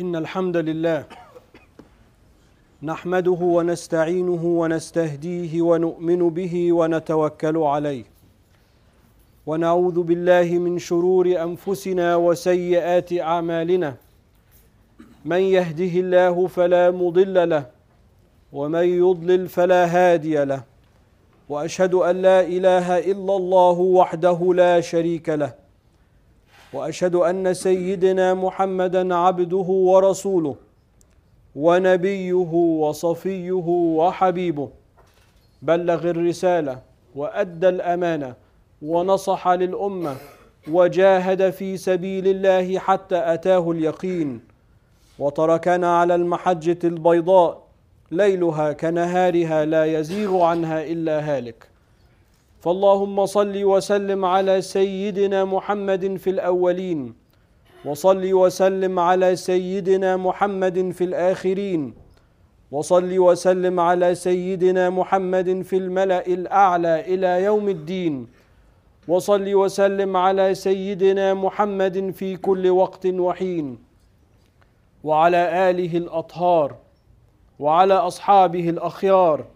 إن الحمد لله نحمده ونستعينه ونستهديه ونؤمن به ونتوكل عليه. ونعوذ بالله من شرور أنفسنا وسيئات أعمالنا. من يهده الله فلا مضل له ومن يضلل فلا هادي له. وأشهد أن لا إله إلا الله وحده لا شريك له. وأشهد أن سيدنا محمدا عبده ورسوله ونبيه وصفيه وحبيبه بلغ الرسالة وأدى الأمانة ونصح للأمة وجاهد في سبيل الله حتى أتاه اليقين وتركنا على المحجة البيضاء ليلها كنهارها لا يزيغ عنها إلا هالك. فاللهم صل وسلم على سيدنا محمد في الأولين وصل وسلم على سيدنا محمد في الآخرين وصل وسلم على سيدنا محمد في الملأ الأعلى إلى يوم الدين وصل وسلم على سيدنا محمد في كل وقت وحين وعلى آله الأطهار وعلى أصحابه الأخيار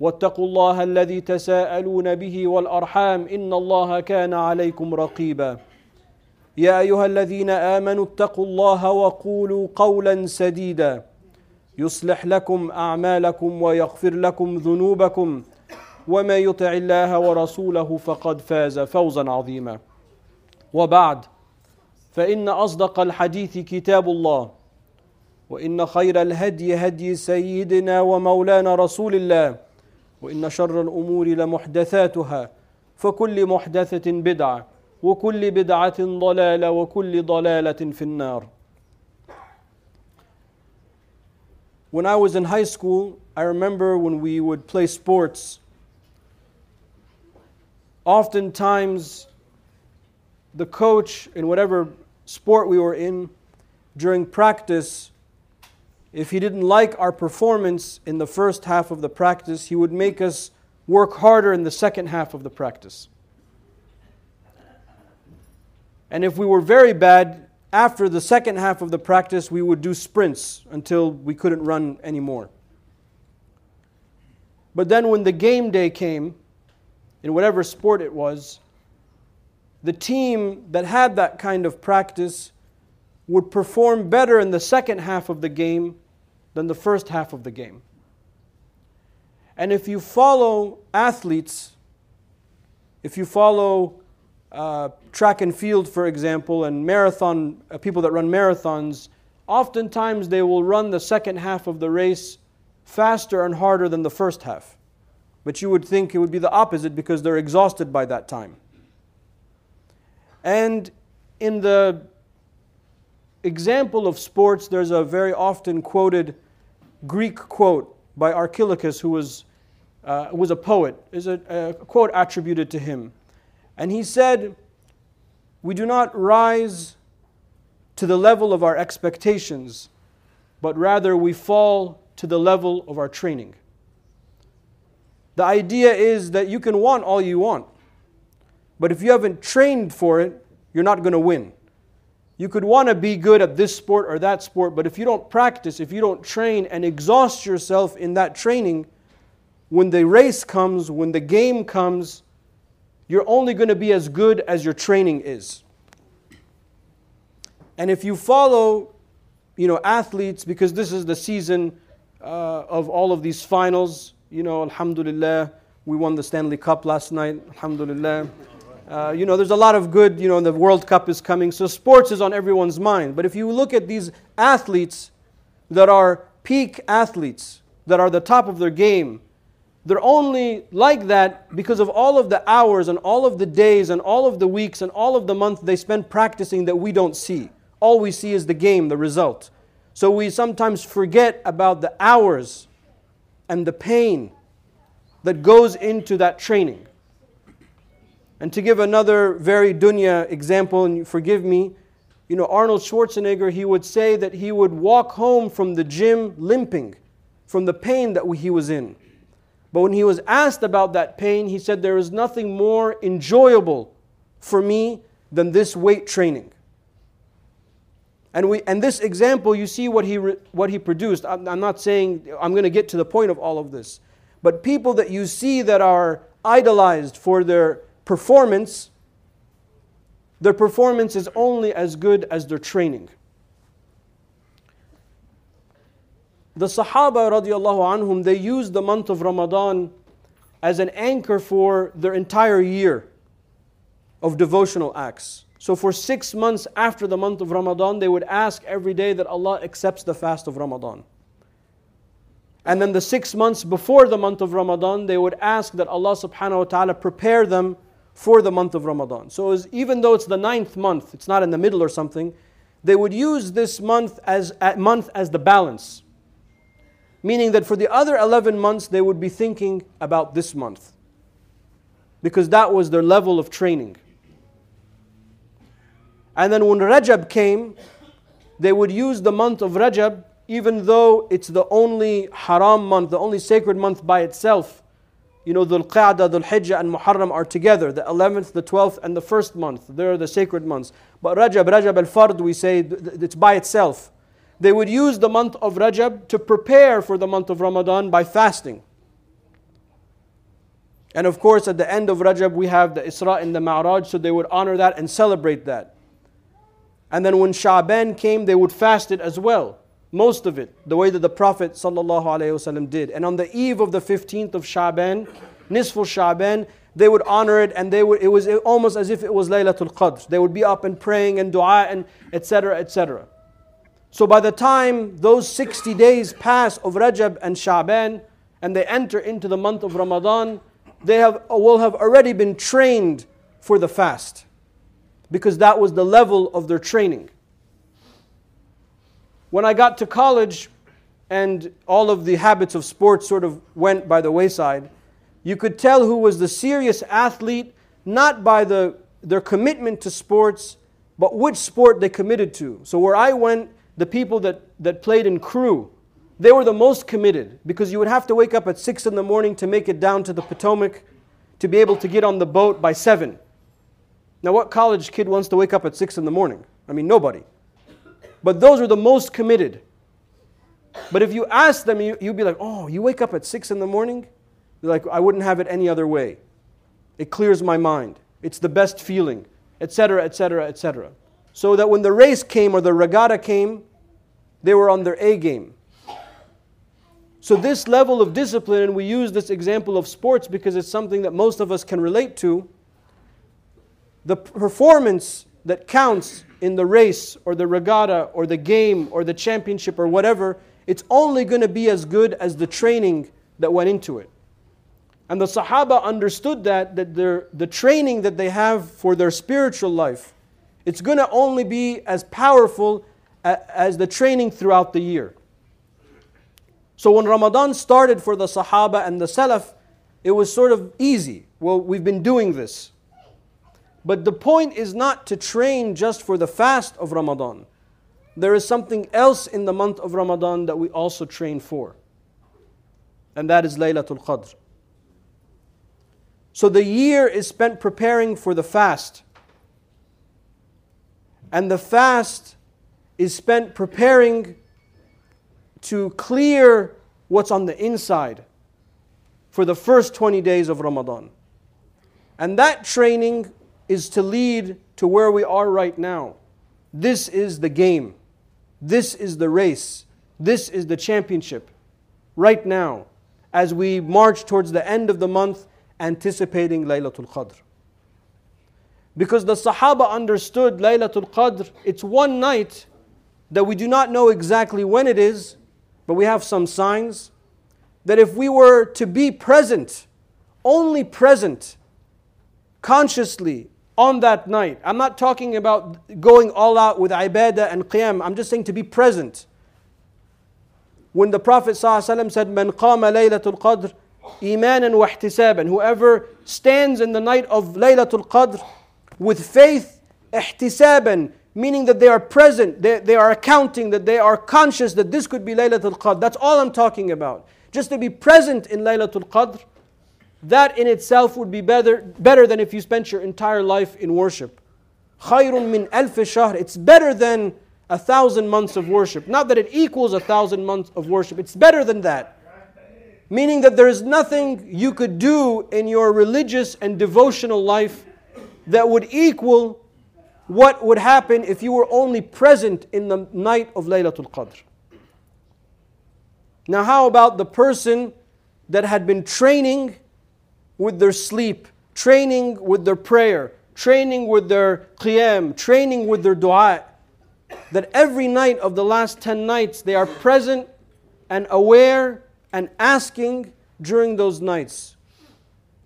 واتقوا الله الذي تساءلون به والأرحام إن الله كان عليكم رقيبا. يا أيها الذين آمنوا اتقوا الله وقولوا قولا سديدا. يصلح لكم أعمالكم ويغفر لكم ذنوبكم. ومن يطع الله ورسوله فقد فاز فوزا عظيما. وبعد فإن أصدق الحديث كتاب الله وإن خير الهدي هدي سيدنا ومولانا رسول الله وإن شر الأمور لمحدثاتها فكل محدثة بدعة وكل بدعة ضلالة وكل ضلالة في النار When I was in high school, I remember when we would play sports, oftentimes the coach in whatever sport we were in, during practice, if he didn't like our performance in the first half of the practice, he would make us work harder in the second half of the practice. And if we were very bad, after the second half of the practice, we would do sprints until we couldn't run anymore. But then when the game day came, in whatever sport it was, the team that had that kind of practice would perform better in the second half of the game than the first half of the game. And if you follow athletes, if you follow uh, track and field, for example, and marathon, uh, people that run marathons, oftentimes they will run the second half of the race faster and harder than the first half. But you would think it would be the opposite because they're exhausted by that time. And in the example of sports, there's a very often quoted Greek quote by Archilochus, who was, uh, was a poet. Is a, a quote attributed to him. And he said, We do not rise to the level of our expectations, but rather we fall to the level of our training. The idea is that you can want all you want, but if you haven't trained for it, you're not going to win. You could want to be good at this sport or that sport, but if you don't practice, if you don't train and exhaust yourself in that training, when the race comes, when the game comes, you're only going to be as good as your training is. And if you follow, you know, athletes, because this is the season uh, of all of these finals, you know, alhamdulillah, we won the Stanley Cup last night, alhamdulillah. Uh, you know, there's a lot of good, you know, the World Cup is coming, so sports is on everyone's mind. But if you look at these athletes that are peak athletes, that are the top of their game, they're only like that because of all of the hours and all of the days and all of the weeks and all of the months they spend practicing that we don't see. All we see is the game, the result. So we sometimes forget about the hours and the pain that goes into that training. And to give another very dunya example, and forgive me, you know, Arnold Schwarzenegger, he would say that he would walk home from the gym limping from the pain that he was in. But when he was asked about that pain, he said, There is nothing more enjoyable for me than this weight training. And, we, and this example, you see what he, re, what he produced. I'm, I'm not saying I'm going to get to the point of all of this. But people that you see that are idolized for their performance, their performance is only as good as their training. The Sahaba radiallahu anhum, they used the month of Ramadan as an anchor for their entire year of devotional acts. So for six months after the month of Ramadan, they would ask every day that Allah accepts the fast of Ramadan. And then the six months before the month of Ramadan, they would ask that Allah subhanahu wa ta'ala prepare them for the month of Ramadan. So was, even though it's the ninth month, it's not in the middle or something, they would use this month as, month as the balance. Meaning that for the other 11 months, they would be thinking about this month. Because that was their level of training. And then when Rajab came, they would use the month of Rajab, even though it's the only haram month, the only sacred month by itself you know, Dhul Qa'dah, Dhul Hijjah, and Muharram are together, the 11th, the 12th, and the first month. They're the sacred months. But Rajab, Rajab al Fard, we say it's by itself. They would use the month of Rajab to prepare for the month of Ramadan by fasting. And of course, at the end of Rajab, we have the Isra and the Ma'raj, so they would honor that and celebrate that. And then when Sha'ban came, they would fast it as well most of it, the way that the Prophet ﷺ did. And on the eve of the 15th of Sha'ban, Nisful Sha'ban, they would honor it and they would, it was almost as if it was Laylatul Qadr. They would be up and praying and dua and etc. etc. So by the time those 60 days pass of Rajab and Sha'ban and they enter into the month of Ramadan, they have, will have already been trained for the fast because that was the level of their training. When I got to college and all of the habits of sports sort of went by the wayside, you could tell who was the serious athlete not by the, their commitment to sports, but which sport they committed to. So where I went, the people that, that played in crew, they were the most committed because you would have to wake up at 6 in the morning to make it down to the Potomac to be able to get on the boat by 7. Now, what college kid wants to wake up at 6 in the morning? I mean, nobody. But those are the most committed. But if you ask them, you, you'd be like, oh, you wake up at 6 in the morning? They're like, I wouldn't have it any other way. It clears my mind. It's the best feeling, etc., etc., etc. So that when the race came or the regatta came, they were on their A game. So, this level of discipline, and we use this example of sports because it's something that most of us can relate to, the performance that counts in the race or the regatta or the game or the championship or whatever, it's only going to be as good as the training that went into it. And the Sahaba understood that, that their, the training that they have for their spiritual life, it's going to only be as powerful as the training throughout the year. So when Ramadan started for the Sahaba and the Salaf, it was sort of easy. Well, we've been doing this. But the point is not to train just for the fast of Ramadan. There is something else in the month of Ramadan that we also train for. And that is Laylatul Qadr. So the year is spent preparing for the fast. And the fast is spent preparing to clear what's on the inside for the first 20 days of Ramadan. And that training is to lead to where we are right now. This is the game. This is the race. This is the championship. Right now, as we march towards the end of the month, anticipating Laylatul Qadr. Because the Sahaba understood Laylatul Qadr, it's one night that we do not know exactly when it is, but we have some signs that if we were to be present, only present, consciously, on that night. I'm not talking about going all out with ibadah and qiyam. I'm just saying to be present. When the Prophet ﷺ said, Man qama laylatul qadr imanan wa ihtisaban. Whoever stands in the night of laylatul qadr with faith, ihtisaban, meaning that they are present, they, they are accounting, that they are conscious that this could be laylatul qadr. That's all I'm talking about. Just to be present in laylatul qadr that in itself would be better, better than if you spent your entire life in worship خير من ألف شهر it's better than a thousand months of worship not that it equals a thousand months of worship it's better than that Meaning that there is nothing you could do in your religious and devotional life that would equal what would happen if you were only present in the night of Laylatul Qadr. Now, how about the person that had been training with their sleep, training with their prayer, training with their qiyam, training with their dua? That every night of the last 10 nights they are present and aware and asking during those nights.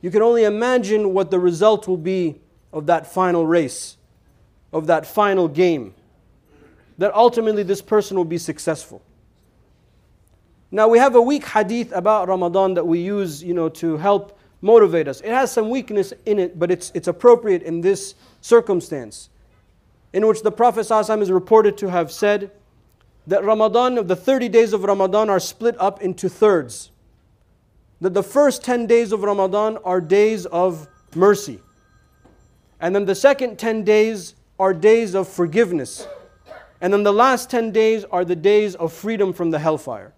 You can only imagine what the result will be of that final race, of that final game. That ultimately this person will be successful. Now we have a weak hadith about Ramadan that we use, you know, to help motivate us. It has some weakness in it, but it's, it's appropriate in this circumstance. In which the Prophet ﷺ is reported to have said, that Ramadan, of the 30 days of Ramadan are split up into thirds. That the first 10 days of Ramadan are days of mercy. And then the second 10 days are days of forgiveness. And then the last 10 days are the days of freedom from the hellfire.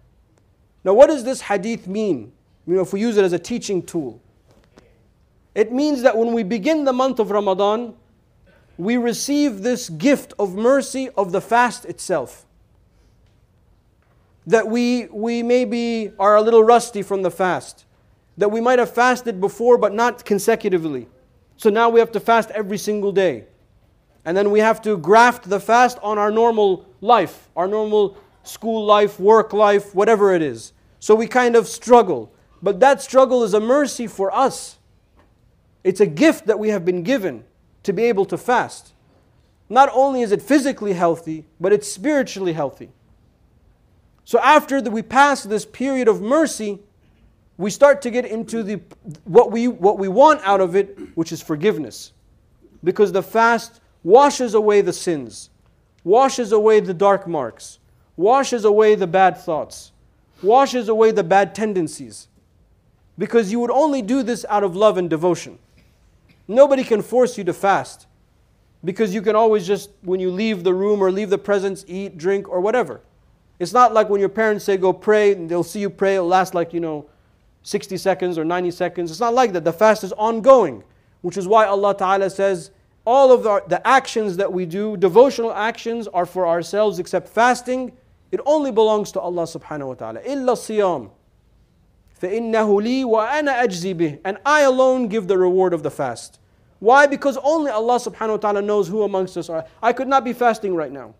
Now, what does this hadith mean? You know, if we use it as a teaching tool, it means that when we begin the month of Ramadan, we receive this gift of mercy of the fast itself that we, we maybe are a little rusty from the fast, that we might have fasted before but not consecutively. So now we have to fast every single day. And then we have to graft the fast on our normal life, our normal school life, work life, whatever it is. So we kind of struggle. But that struggle is a mercy for us. It's a gift that we have been given to be able to fast. Not only is it physically healthy, but it's spiritually healthy. So after the, we pass this period of mercy, we start to get into the what we what we want out of it, which is forgiveness. Because the fast washes away the sins, washes away the dark marks, washes away the bad thoughts, washes away the bad tendencies. Because you would only do this out of love and devotion. Nobody can force you to fast because you can always just, when you leave the room or leave the presence, eat, drink, or whatever. It's not like when your parents say, go pray, and they'll see you pray, it'll last like, you know, 60 seconds or 90 seconds. It's not like that. The fast is ongoing, which is why Allah Ta'ala says, all of the, the actions that we do, devotional actions, are for ourselves except fasting. It only belongs to Allah subhanahu wa ta'ala. Illa الصيام. فَإِنَّهُ لِي وَأَنَا أَجْزِي بِهِ And I alone give the reward of the fast. Why? Because only Allah subhanahu wa ta'ala knows who amongst us are. I could not be fasting right now.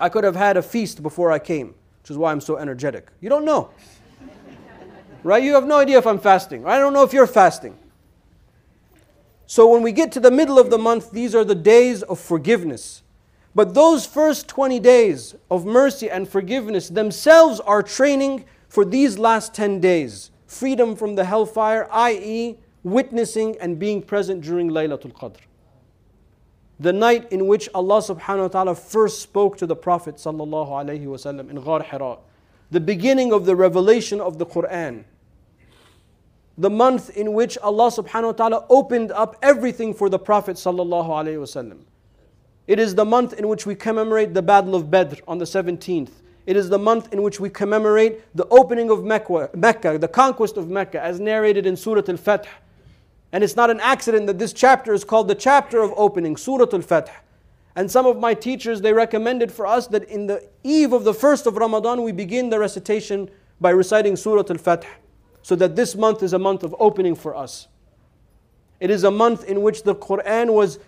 I could have had a feast before I came, which is why I'm so energetic. You don't know. right? You have no idea if I'm fasting. I don't know if you're fasting. So when we get to the middle of the month, these are the days of forgiveness. But those first 20 days of mercy and forgiveness themselves are training for these last 10 days. Freedom from the hellfire, i.e., witnessing and being present during Laylatul Qadr the night in which Allah subhanahu wa ta'ala first spoke to the Prophet sallallahu wasallam in Ghar Hira, the beginning of the revelation of the Quran, the month in which Allah subhanahu wa ta'ala opened up everything for the Prophet sallallahu wasallam. It is the month in which we commemorate the Battle of Badr on the 17th. It is the month in which we commemorate the opening of Mecca, Mecca the conquest of Mecca, as narrated in Surah Al Fath. And it's not an accident that this chapter is called the chapter of opening, Surah Al Fath. And some of my teachers, they recommended for us that in the eve of the first of Ramadan, we begin the recitation by reciting Surah Al Fath. So that this month is a month of opening for us. It is a month in which the Quran was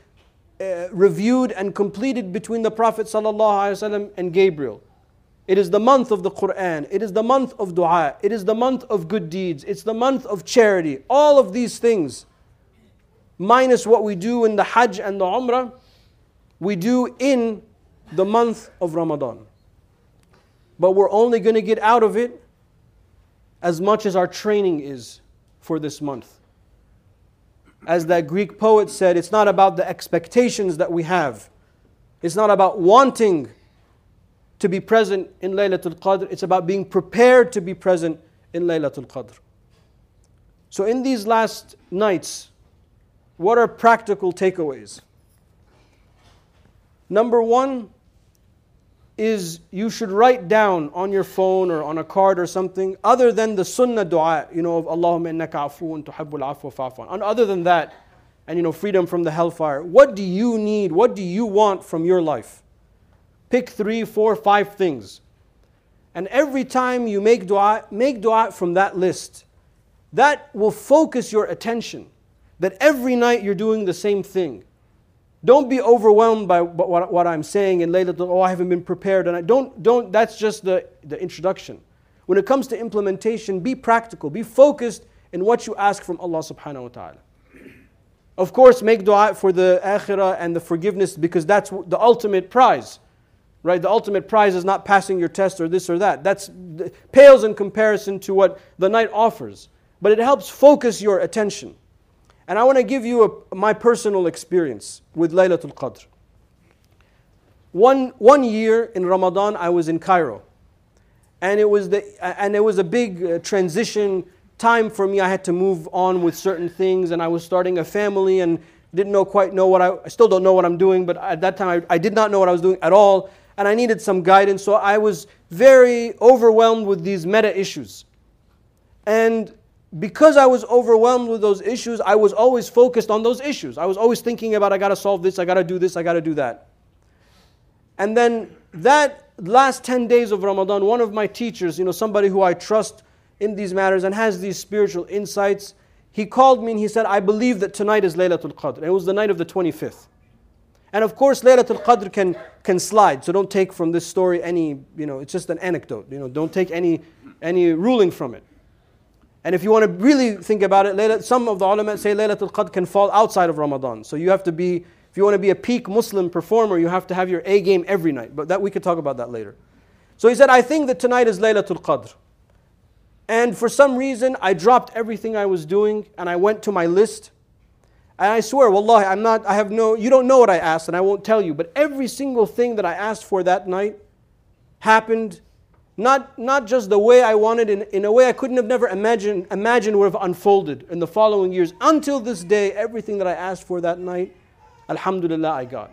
uh, reviewed and completed between the Prophet ﷺ and Gabriel. It is the month of the Quran. It is the month of dua. It is the month of good deeds. It's the month of charity. All of these things minus what we do in the Hajj and the Umrah, we do in the month of Ramadan. But we're only going to get out of it as much as our training is for this month. As that Greek poet said, it's not about the expectations that we have. It's not about wanting to be present in Laylatul Qadr. It's about being prepared to be present in Laylatul Qadr. So, in these last nights, what are practical takeaways? Number one is you should write down on your phone or on a card or something other than the sunnah dua, you know, of Allahumma innaka afuun tuhibbul afwa fa'fu And other than that, and you know, freedom from the hellfire, what do you need? What do you want from your life? Pick three, four, five things. And every time you make dua, make dua from that list. That will focus your attention. That every night you're doing the same thing. Don't be overwhelmed by what, what I'm saying in Laylatul, oh, I haven't been prepared. And I don't, don't, that's just the, the introduction. When it comes to implementation, be practical, be focused in what you ask from Allah subhanahu wa ta'ala. Of course, make dua for the akhirah and the forgiveness because that's the ultimate prize. Right? The ultimate prize is not passing your test or this or that. That's pales in comparison to what the night offers. But it helps focus your attention. And I want to give you a, my personal experience with Laylatul Qadr. One, one year in Ramadan, I was in Cairo. And it was, the, and it was a big uh, transition time for me. I had to move on with certain things, and I was starting a family and didn't know quite know what I, I still don't know what I'm doing, but at that time I, I did not know what I was doing at all, and I needed some guidance. So I was very overwhelmed with these meta issues. And because I was overwhelmed with those issues, I was always focused on those issues. I was always thinking about, I gotta solve this, I gotta do this, I gotta do that. And then that last 10 days of Ramadan, one of my teachers, you know, somebody who I trust in these matters and has these spiritual insights, he called me and he said, I believe that tonight is Laylatul Qadr. It was the night of the 25th. And of course, Laylatul Qadr can, can slide. So don't take from this story any, you know, it's just an anecdote. You know, don't take any, any ruling from it. And if you want to really think about it, some of the ulama say Laylatul Qadr can fall outside of Ramadan. So you have to be, if you want to be a peak Muslim performer, you have to have your A game every night. But that we could talk about that later. So he said, I think that tonight is Laylatul Qadr. And for some reason, I dropped everything I was doing and I went to my list. And I swear, wallahi, I'm not, I have no, you don't know what I asked and I won't tell you. But every single thing that I asked for that night happened not, not just the way I wanted, in, in a way I couldn't have never imagined, imagined would have unfolded in the following years. Until this day, everything that I asked for that night, Alhamdulillah, I got.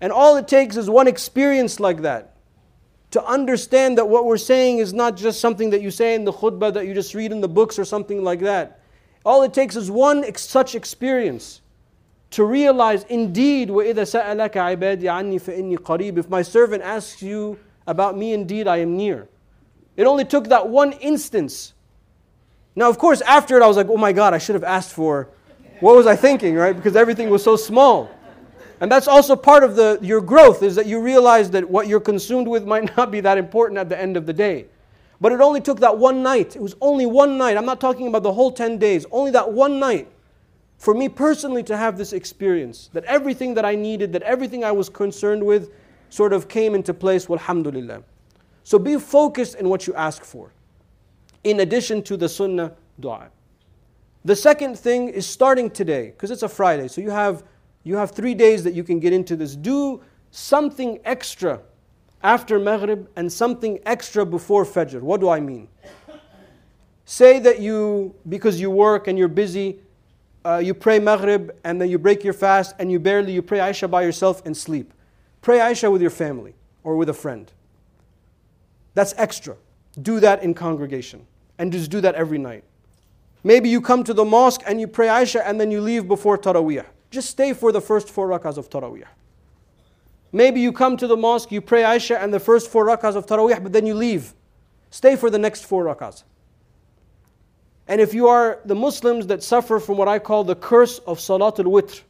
And all it takes is one experience like that to understand that what we're saying is not just something that you say in the khutbah that you just read in the books or something like that. All it takes is one ex- such experience to realize indeed, وَإِذَا سَأَلَكَ عِبَادِي عَنِّي فَإِنِّي قَرِيبٌ If my servant asks you about me indeed I am near. It only took that one instance. Now, of course, after it, I was like, oh my God, I should have asked for. What was I thinking, right? Because everything was so small. And that's also part of the, your growth, is that you realize that what you're consumed with might not be that important at the end of the day. But it only took that one night. It was only one night. I'm not talking about the whole 10 days, only that one night for me personally to have this experience that everything that I needed, that everything I was concerned with, sort of came into place, Alhamdulillah. So be focused in what you ask for, in addition to the sunnah dua. The second thing is starting today, because it's a Friday, so you have, you have three days that you can get into this. Do something extra after Maghrib and something extra before Fajr. What do I mean? Say that you, because you work and you're busy, uh, you pray Maghrib and then you break your fast and you barely, you pray Isha by yourself and sleep. Pray Isha with your family or with a friend. That's extra. Do that in congregation and just do that every night. Maybe you come to the mosque and you pray Isha and then you leave before Taraweeh. Just stay for the first four rakahs of Taraweeh. Maybe you come to the mosque, you pray Isha and the first four rakahs of Taraweeh, but then you leave. Stay for the next four rakahs. And if you are the Muslims that suffer from what I call the curse of Salatul Witr,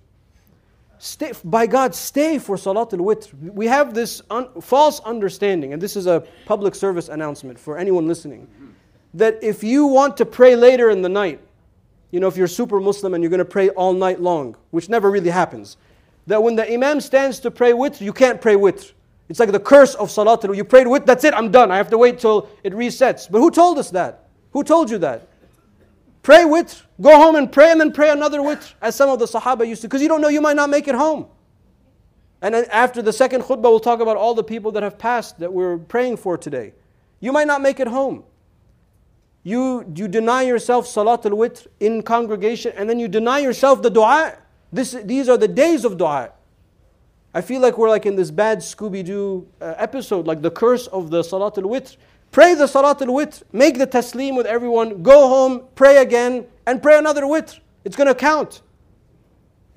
Stay, by God, stay for Salatul Witr. We have this un, false understanding, and this is a public service announcement for anyone listening, that if you want to pray later in the night, you know, if you're super Muslim and you're going to pray all night long, which never really happens, that when the Imam stands to pray Witr, you can't pray Witr. It's like the curse of Salatul. Witr. You prayed with, that's it, I'm done. I have to wait till it resets. But who told us that? Who told you that? Pray witr, go home and pray, and then pray another witr, as some of the Sahaba used to, because you don't know, you might not make it home. And after the second khutbah, we'll talk about all the people that have passed that we're praying for today. You might not make it home. You, you deny yourself Salatul Witr in congregation, and then you deny yourself the dua. This, these are the days of dua. I feel like we're like in this bad Scooby Doo uh, episode, like the curse of the Salat al Witr. Pray the Salat al Witr, make the taslim with everyone, go home, pray again, and pray another Witr. It's going to count.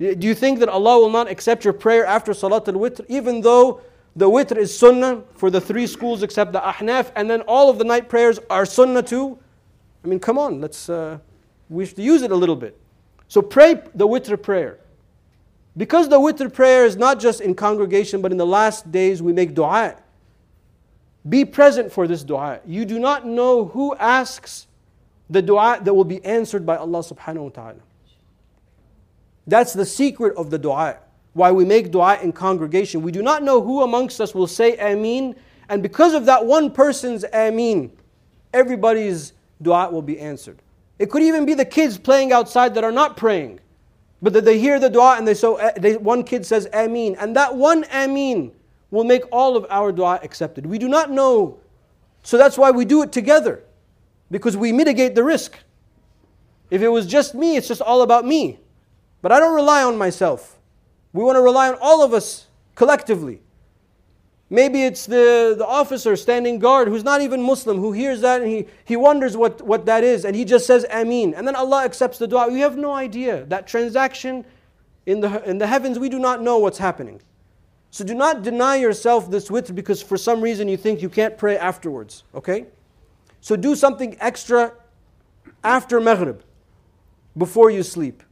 Do you think that Allah will not accept your prayer after Salat al Witr, even though the Witr is Sunnah for the three schools except the Ahnaf, and then all of the night prayers are Sunnah too? I mean, come on, let's, uh, we should use it a little bit. So pray the witr prayer. Because the witr prayer is not just in congregation, but in the last days we make dua. Be present for this dua. You do not know who asks the dua that will be answered by Allah subhanahu wa ta'ala. That's the secret of the dua. Why we make dua in congregation. We do not know who amongst us will say Ameen, and because of that one person's Ameen, everybody's dua will be answered. It could even be the kids playing outside that are not praying, but that they hear the dua and they so eh, they, one kid says Ameen, and that one Ameen will make all of our dua accepted. We do not know, so that's why we do it together, because we mitigate the risk. If it was just me, it's just all about me. But I don't rely on myself. We want to rely on all of us collectively. Maybe it's the, the officer standing guard who's not even Muslim, who hears that and he, he wonders what, what that is, and he just says Ameen. And then Allah accepts the dua. We have no idea. That transaction in the, in the heavens, we do not know what's happening. So do not deny yourself this witr because for some reason you think you can't pray afterwards. Okay? So do something extra after Maghrib, before you sleep.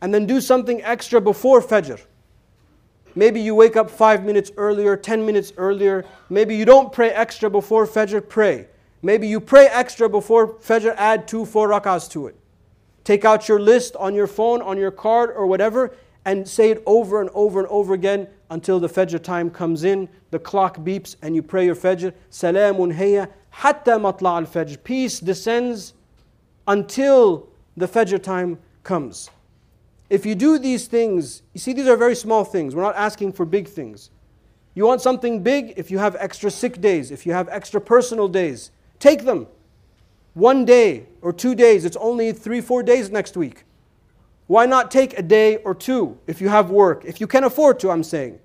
And then do something extra before Fajr. Maybe you wake up five minutes earlier, 10 minutes earlier. Maybe you don't pray extra before Fajr, pray. Maybe you pray extra before Fajr, add two, four rakahs to it. Take out your list on your phone, on your card, or whatever, and say it over and over and over again until the Fajr time comes in, the clock beeps, and you pray your Fajr. Salamun hayya hatta matla al Fajr. Peace descends until the Fajr time comes. If you do these things, you see, these are very small things. We're not asking for big things. You want something big? If you have extra sick days, if you have extra personal days, take them. One day or two days, it's only three, four days next week. Why not take a day or two if you have work? If you can afford to, I'm saying.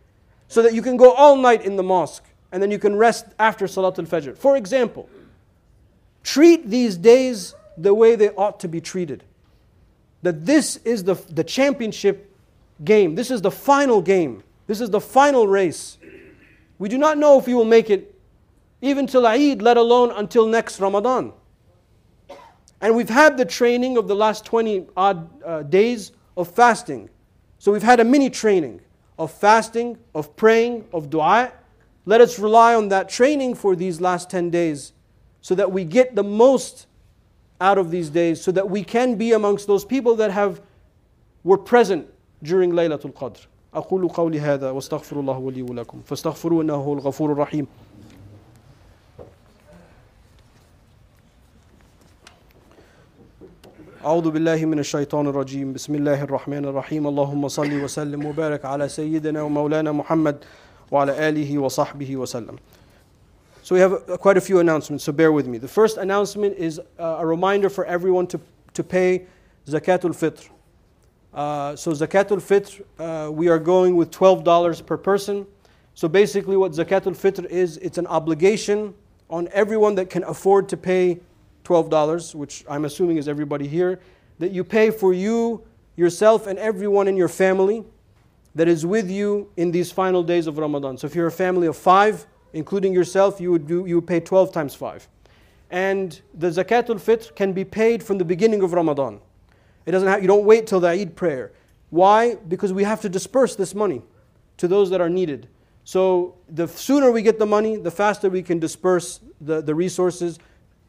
So that you can go all night in the mosque and then you can rest after Salat al Fajr. For example, treat these days the way they ought to be treated that this is the, the championship game. This is the final game. This is the final race. We do not know if we will make it even till Eid, let alone until next Ramadan. And we've had the training of the last 20 odd uh, days of fasting. So we've had a mini training of fasting, of praying, of dua. Let us rely on that training for these last 10 days so that we get the most out of these days so that we can be amongst those people that have were present during Laylatul Qadr. أقول قولي هذا واستغفر الله ولي ولكم. فاستغفروه إنه هو الغفور الرحيم. أعوذ بالله من الشيطان الرجيم. بسم الله الرحمن الرحيم. اللهم صل وسلم وبارك على سيدنا ومولانا محمد وعلى آله وصحبه وسلم. So we have quite a few announcements, so bear with me. The first announcement is uh, a reminder for everyone to, to pay Zakatul Fitr. Uh, so Zakatul Fitr, uh, we are going with $12 per person. So basically what Zakatul Fitr is, it's an obligation on everyone that can afford to pay $12, which I'm assuming is everybody here, that you pay for you, yourself, and everyone in your family that is with you in these final days of Ramadan. So if you're a family of five, including yourself, you would, do, you would pay 12 times 5. And the zakatul fitr can be paid from the beginning of Ramadan. It doesn't have, you don't wait till the Eid prayer. Why? Because we have to disperse this money to those that are needed. So the sooner we get the money, the faster we can disperse the, the resources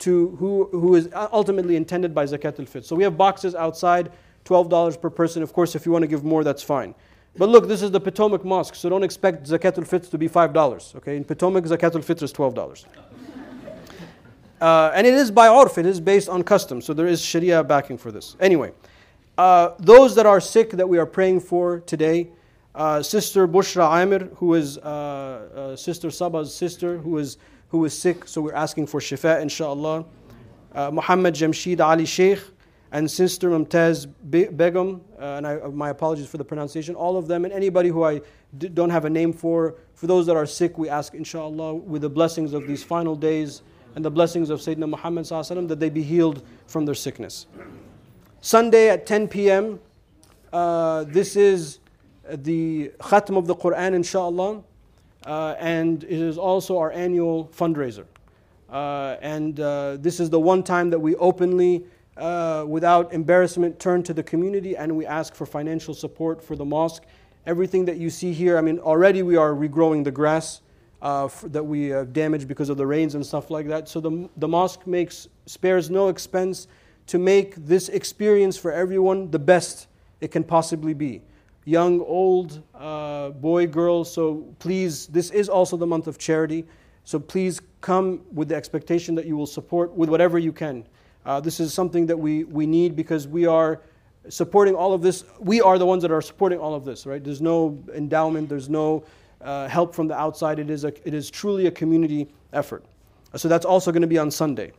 to who, who is ultimately intended by zakatul fitr. So we have boxes outside, $12 per person. Of course, if you want to give more, that's fine. But look, this is the Potomac Mosque, so don't expect Zakatul Fitr to be $5. Okay, in Potomac, Zakatul Fitr is $12. Uh, and it is by urf, it is based on custom, so there is Sharia backing for this. Anyway, uh, those that are sick that we are praying for today, uh, Sister Bushra Amir, who is uh, uh, Sister Saba's sister, who is, who is sick, so we're asking for shifa, inshallah. Uh, Muhammad Jamshid Ali Sheikh, and Sister Mumtaz Begum, uh, and I, my apologies for the pronunciation, all of them, and anybody who I d- don't have a name for, for those that are sick, we ask, inshallah, with the blessings of these final days and the blessings of Sayyidina Muhammad sallallahu that they be healed from their sickness. Sunday at 10 p.m., uh, this is the Khatm of the Quran, inshallah, uh, and it is also our annual fundraiser. Uh, and uh, this is the one time that we openly, uh, without embarrassment, turn to the community and we ask for financial support for the mosque. Everything that you see here, I mean, already we are regrowing the grass uh, that we uh, damaged because of the rains and stuff like that. So the, the mosque makes spares no expense to make this experience for everyone the best it can possibly be. Young, old, uh, boy, girl. So please, this is also the month of charity. So please come with the expectation that you will support with whatever you can. Uh, this is something that we, we need because we are supporting all of this. We are the ones that are supporting all of this, right? There's no endowment, there's no uh, help from the outside. It is, a, it is truly a community effort. So that's also going to be on Sunday.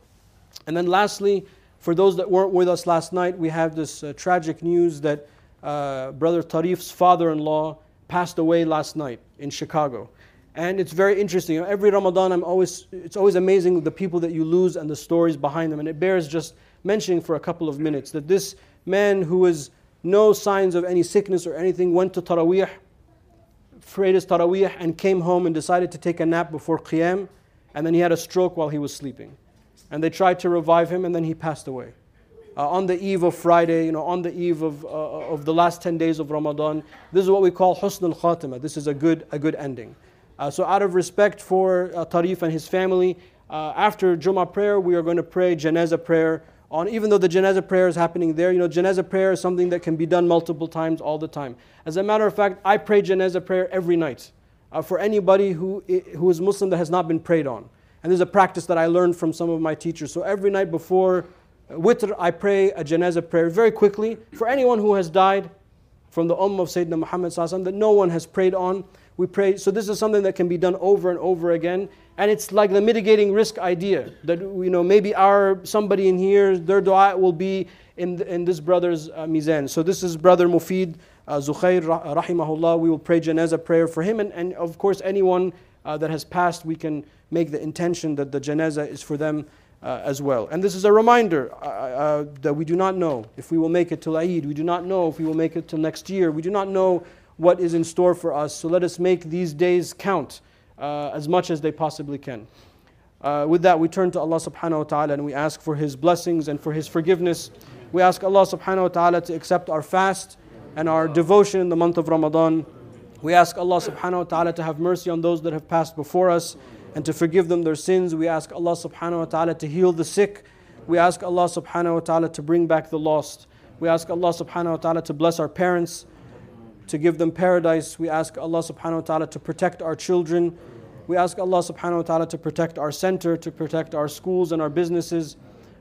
And then lastly, for those that weren't with us last night, we have this uh, tragic news that uh, Brother Tarif's father in law passed away last night in Chicago. And it's very interesting. Every Ramadan, I'm always, it's always amazing the people that you lose and the stories behind them. And it bears just mentioning for a couple of minutes that this man who was no signs of any sickness or anything went to Taraweeh, prayed his Taraweeh, and came home and decided to take a nap before Qiyam. And then he had a stroke while he was sleeping. And they tried to revive him, and then he passed away. Uh, on the eve of Friday, you know, on the eve of, uh, of the last 10 days of Ramadan, this is what we call husn al khatima. This is a good, a good ending. Uh, so, out of respect for uh, Tarif and his family, uh, after Jummah prayer, we are going to pray janazah prayer. On even though the janazah prayer is happening there, you know, janazah prayer is something that can be done multiple times all the time. As a matter of fact, I pray janazah prayer every night uh, for anybody who, who is Muslim that has not been prayed on. And there's a practice that I learned from some of my teachers. So every night before witr, I pray a janazah prayer very quickly for anyone who has died from the ummah of Sayyidina Muhammad that no one has prayed on. We pray. So this is something that can be done over and over again. And it's like the mitigating risk idea that you know maybe our somebody in here their dua will be in, in this brother's uh, mizan. So this is brother Mufid uh, Zukhair rahimahullah. We will pray janazah prayer for him and, and of course anyone uh, that has passed we can make the intention that the janazah is for them uh, as well. And this is a reminder uh, uh, that we do not know if we will make it till Eid. We do not know if we will make it till next year. We do not know what is in store for us. So let us make these days count uh, as much as they possibly can. Uh, with that, we turn to Allah subhanahu wa ta'ala and we ask for His blessings and for His forgiveness. We ask Allah subhanahu wa ta'ala to accept our fast and our devotion in the month of Ramadan. We ask Allah subhanahu wa ta'ala to have mercy on those that have passed before us and to forgive them their sins. We ask Allah subhanahu wa ta'ala to heal the sick. We ask Allah subhanahu wa ta'ala to bring back the lost. We ask Allah subhanahu wa ta'ala to bless our parents, to give them paradise. We ask Allah subhanahu wa ta'ala to protect our children. We ask Allah subhanahu wa ta'ala to protect our center, to protect our schools and our businesses.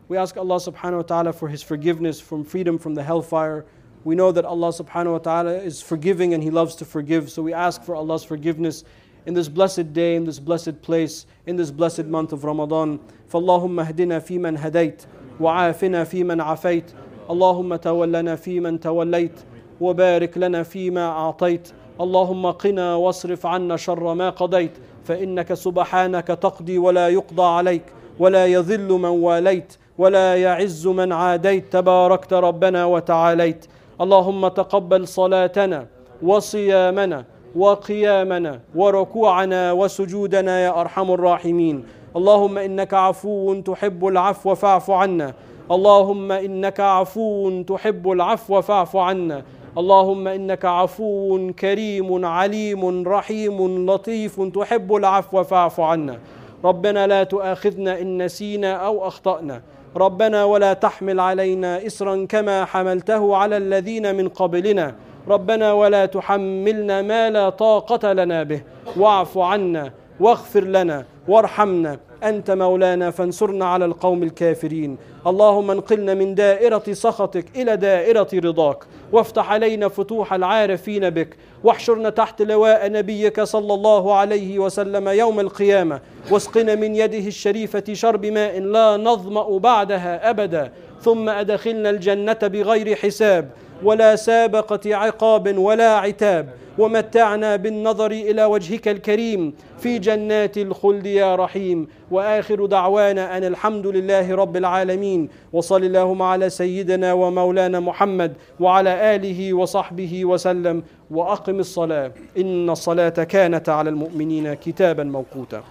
We ask Allah subhanahu wa ta'ala for His forgiveness, from freedom from the hellfire. We know that Allah subhanahu wa ta'ala is forgiving and He loves to forgive. So we ask for Allah's forgiveness in this blessed day, in this blessed place, in this blessed month of Ramadan. فاللهم اهدنا فيمن هديت وعافنا فيمن عافيت اللهم تولنا فيمن توليت وبارك لنا فيما أعطيت. اللهم قنا واصرف عنا شر ما قضيت فإنك سبحانك تقضي ولا يقضى عليك ولا يذل من واليت ولا يعز من عاديت. تباركت ربنا وتعاليت. اللهم تقبل صلاتنا وصيامنا وقيامنا وركوعنا وسجودنا يا أرحم الراحمين. اللهم إنك عفو تحب العفو فاعف عنا. اللهم إنك عفو تحب العفو فاعف عنا. اللهم إنك عفو كريم عليم رحيم لطيف تحب العفو فاعف عنا. ربنا لا تؤاخذنا إن نسينا أو أخطأنا. ربنا ولا تحمل علينا إسرا كما حملته على الذين من قبلنا. ربنا ولا تحملنا ما لا طاقة لنا به. واعف عنا واغفر لنا وارحمنا. أنت مولانا فانصرنا على القوم الكافرين. اللهم انقلنا من دائرة سخطك إلى دائرة رضاك. وافتح علينا فتوح العارفين بك. واحشرنا تحت لواء نبيك صلى الله عليه وسلم يوم القيامة. واسقنا من يده الشريفة شرب ماء لا نظمأ بعدها أبدا. ثم أدخلنا الجنة بغير حساب. ولا سابقة عقاب ولا عتاب. ومتعنا بالنظر إلى وجهك الكريم في جنات الخلد يا رحيم. وآخر دعوانا أن الحمد لله رب العالمين. وصل اللهم على سيدنا ومولانا محمد وعلى آله وصحبه وسلم. وأقم الصلاة. إن الصلاة كانت على المؤمنين كتابا موقوتا.